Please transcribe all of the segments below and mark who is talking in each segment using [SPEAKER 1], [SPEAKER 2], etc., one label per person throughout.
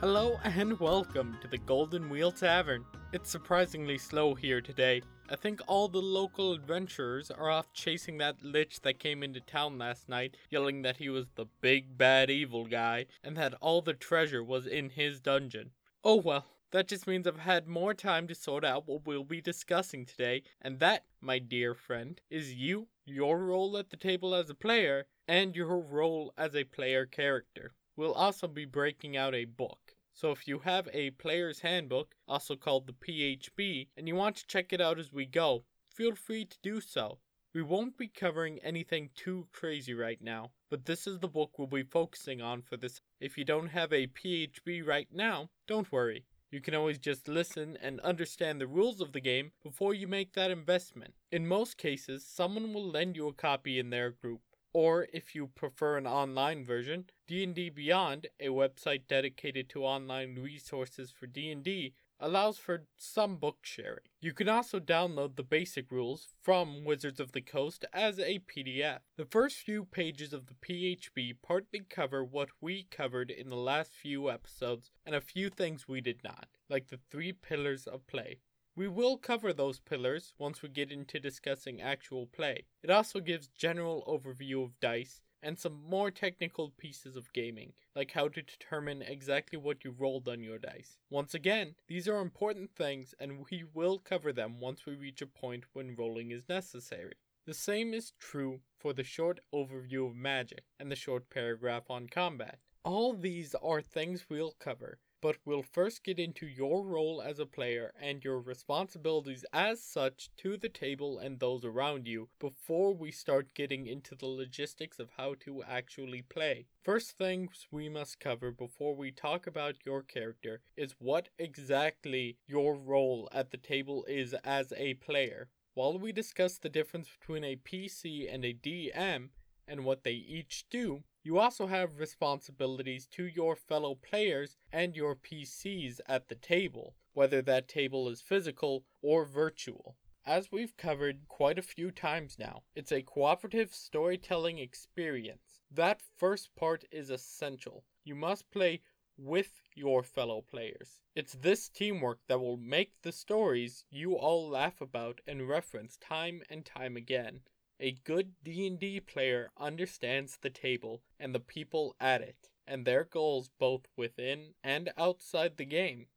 [SPEAKER 1] Hello and welcome to the Golden Wheel Tavern. It's surprisingly slow here today. I think all the local adventurers are off chasing that lich that came into town last night, yelling that he was the big bad evil guy and that all the treasure was in his dungeon. Oh well, that just means I've had more time to sort out what we'll be discussing today, and that, my dear friend, is you, your role at the table as a player, and your role as a player character. We'll also be breaking out a book. So if you have a player's handbook, also called the PHB, and you want to check it out as we go, feel free to do so. We won't be covering anything too crazy right now, but this is the book we'll be focusing on for this. If you don't have a PHB right now, don't worry. You can always just listen and understand the rules of the game before you make that investment. In most cases, someone will lend you a copy in their group. Or if you prefer an online version, D&D Beyond, a website dedicated to online resources for D&D, allows for some book sharing. You can also download the basic rules from Wizards of the Coast as a PDF. The first few pages of the PHB partly cover what we covered in the last few episodes and a few things we did not, like the three pillars of play. We will cover those pillars once we get into discussing actual play. It also gives general overview of dice and some more technical pieces of gaming, like how to determine exactly what you rolled on your dice. Once again, these are important things and we will cover them once we reach a point when rolling is necessary. The same is true for the short overview of magic and the short paragraph on combat. All these are things we'll cover, but we'll first get into your role as a player and your responsibilities as such to the table and those around you before we start getting into the logistics of how to actually play. First things we must cover before we talk about your character is what exactly your role at the table is as a player. While we discuss the difference between a PC and a DM and what they each do, you also have responsibilities to your fellow players and your PCs at the table, whether that table is physical or virtual. As we've covered quite a few times now, it's a cooperative storytelling experience. That first part is essential. You must play with your fellow players. It's this teamwork that will make the stories you all laugh about and reference time and time again. A good D&D player understands the table and the people at it and their goals both within and outside the game.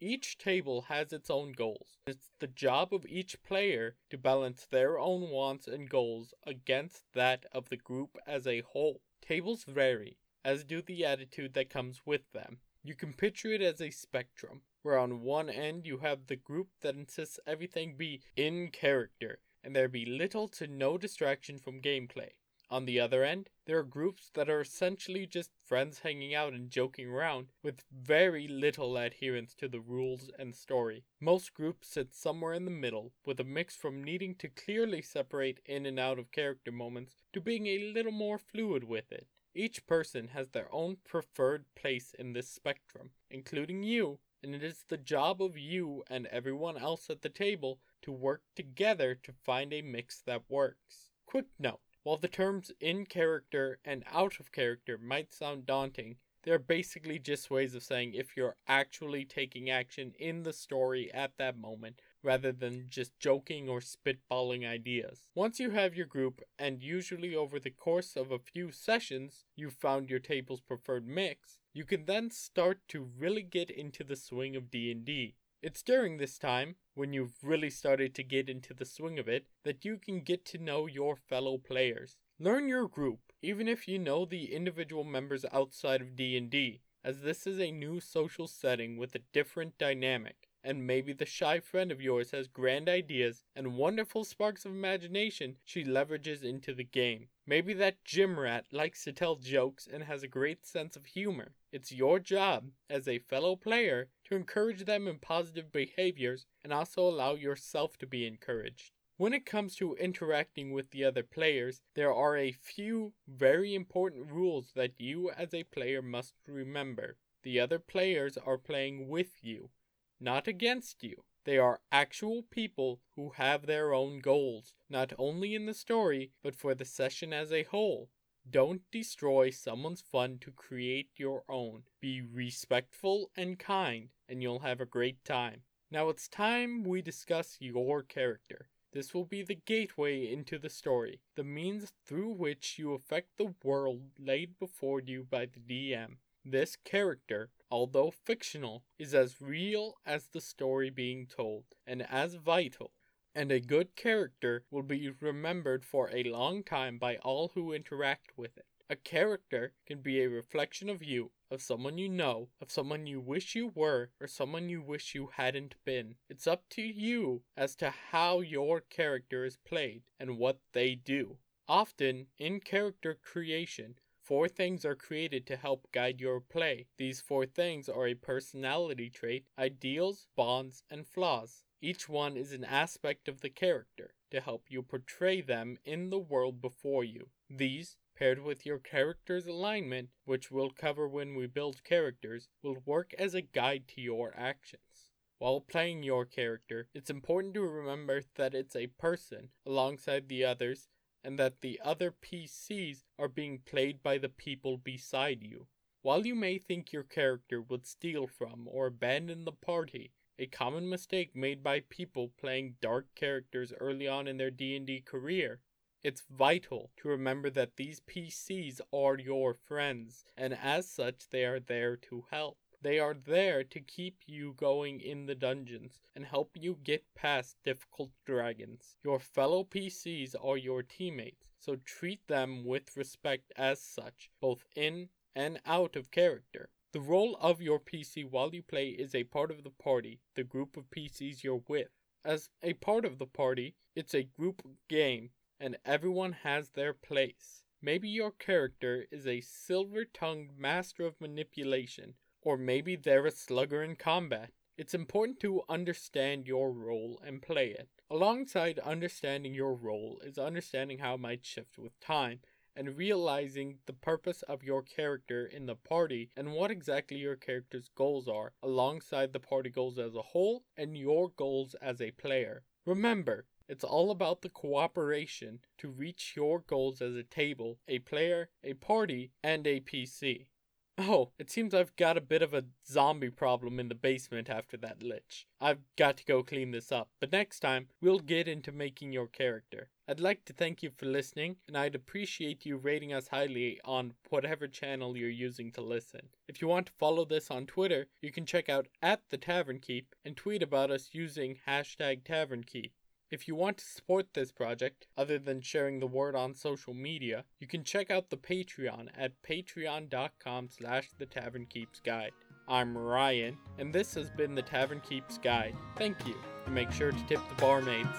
[SPEAKER 1] Each table has its own goals. It's the job of each player to balance their own wants and goals against that of the group as a whole. Tables vary, as do the attitude that comes with them. You can picture it as a spectrum, where on one end you have the group that insists everything be in character and there be little to no distraction from gameplay. On the other end, there are groups that are essentially just friends hanging out and joking around, with very little adherence to the rules and story. Most groups sit somewhere in the middle, with a mix from needing to clearly separate in and out of character moments to being a little more fluid with it. Each person has their own preferred place in this spectrum, including you, and it is the job of you and everyone else at the table to work together to find a mix that works. Quick note while the terms in character and out of character might sound daunting, they're basically just ways of saying if you're actually taking action in the story at that moment rather than just joking or spitballing ideas. Once you have your group, and usually over the course of a few sessions you've found your table's preferred mix, you can then start to really get into the swing of D&D. It's during this time, when you've really started to get into the swing of it, that you can get to know your fellow players. Learn your group, even if you know the individual members outside of D&D, as this is a new social setting with a different dynamic. And maybe the shy friend of yours has grand ideas and wonderful sparks of imagination she leverages into the game. Maybe that gym rat likes to tell jokes and has a great sense of humor. It's your job, as a fellow player, to encourage them in positive behaviors and also allow yourself to be encouraged. When it comes to interacting with the other players, there are a few very important rules that you as a player must remember. The other players are playing with you, not against you. They are actual people who have their own goals, not only in the story, but for the session as a whole. Don't destroy someone's fun to create your own. Be respectful and kind, and you'll have a great time. Now it's time we discuss your character. This will be the gateway into the story, the means through which you affect the world laid before you by the DM. This character, although fictional, is as real as the story being told, and as vital. And a good character will be remembered for a long time by all who interact with it. A character can be a reflection of you, of someone you know, of someone you wish you were, or someone you wish you hadn't been. It's up to you as to how your character is played and what they do. Often, in character creation, Four things are created to help guide your play. These four things are a personality trait, ideals, bonds, and flaws. Each one is an aspect of the character to help you portray them in the world before you. These, paired with your character's alignment, which we'll cover when we build characters, will work as a guide to your actions. While playing your character, it's important to remember that it's a person alongside the others and that the other PCs are being played by the people beside you. While you may think your character would steal from or abandon the party, a common mistake made by people playing dark characters early on in their D&D career, it's vital to remember that these PCs are your friends, and as such they are there to help. They are there to keep you going in the dungeons and help you get past difficult dragons. Your fellow PCs are your teammates, so treat them with respect as such, both in and out of character. The role of your PC while you play is a part of the party, the group of PCs you're with. As a part of the party, it's a group game, and everyone has their place. Maybe your character is a silver tongued master of manipulation or maybe they're a slugger in combat. It's important to understand your role and play it. Alongside understanding your role is understanding how it might shift with time and realizing the purpose of your character in the party and what exactly your character's goals are, alongside the party goals as a whole and your goals as a player. Remember, it's all about the cooperation to reach your goals as a table, a player, a party, and a PC. Oh, it seems I've got a bit of a zombie problem in the basement after that lich. I've got to go clean this up, but next time we'll get into making your character. I'd like to thank you for listening, and I'd appreciate you rating us highly on whatever channel you're using to listen. If you want to follow this on Twitter, you can check out at the Tavern Keep and tweet about us using hashtag Tavern Keep. If you want to support this project, other than sharing the word on social media, you can check out the Patreon at patreon.com slash the Tavern Keeps Guide. I'm Ryan, and this has been the Tavern Keeps Guide. Thank you, and make sure to tip the barmaids.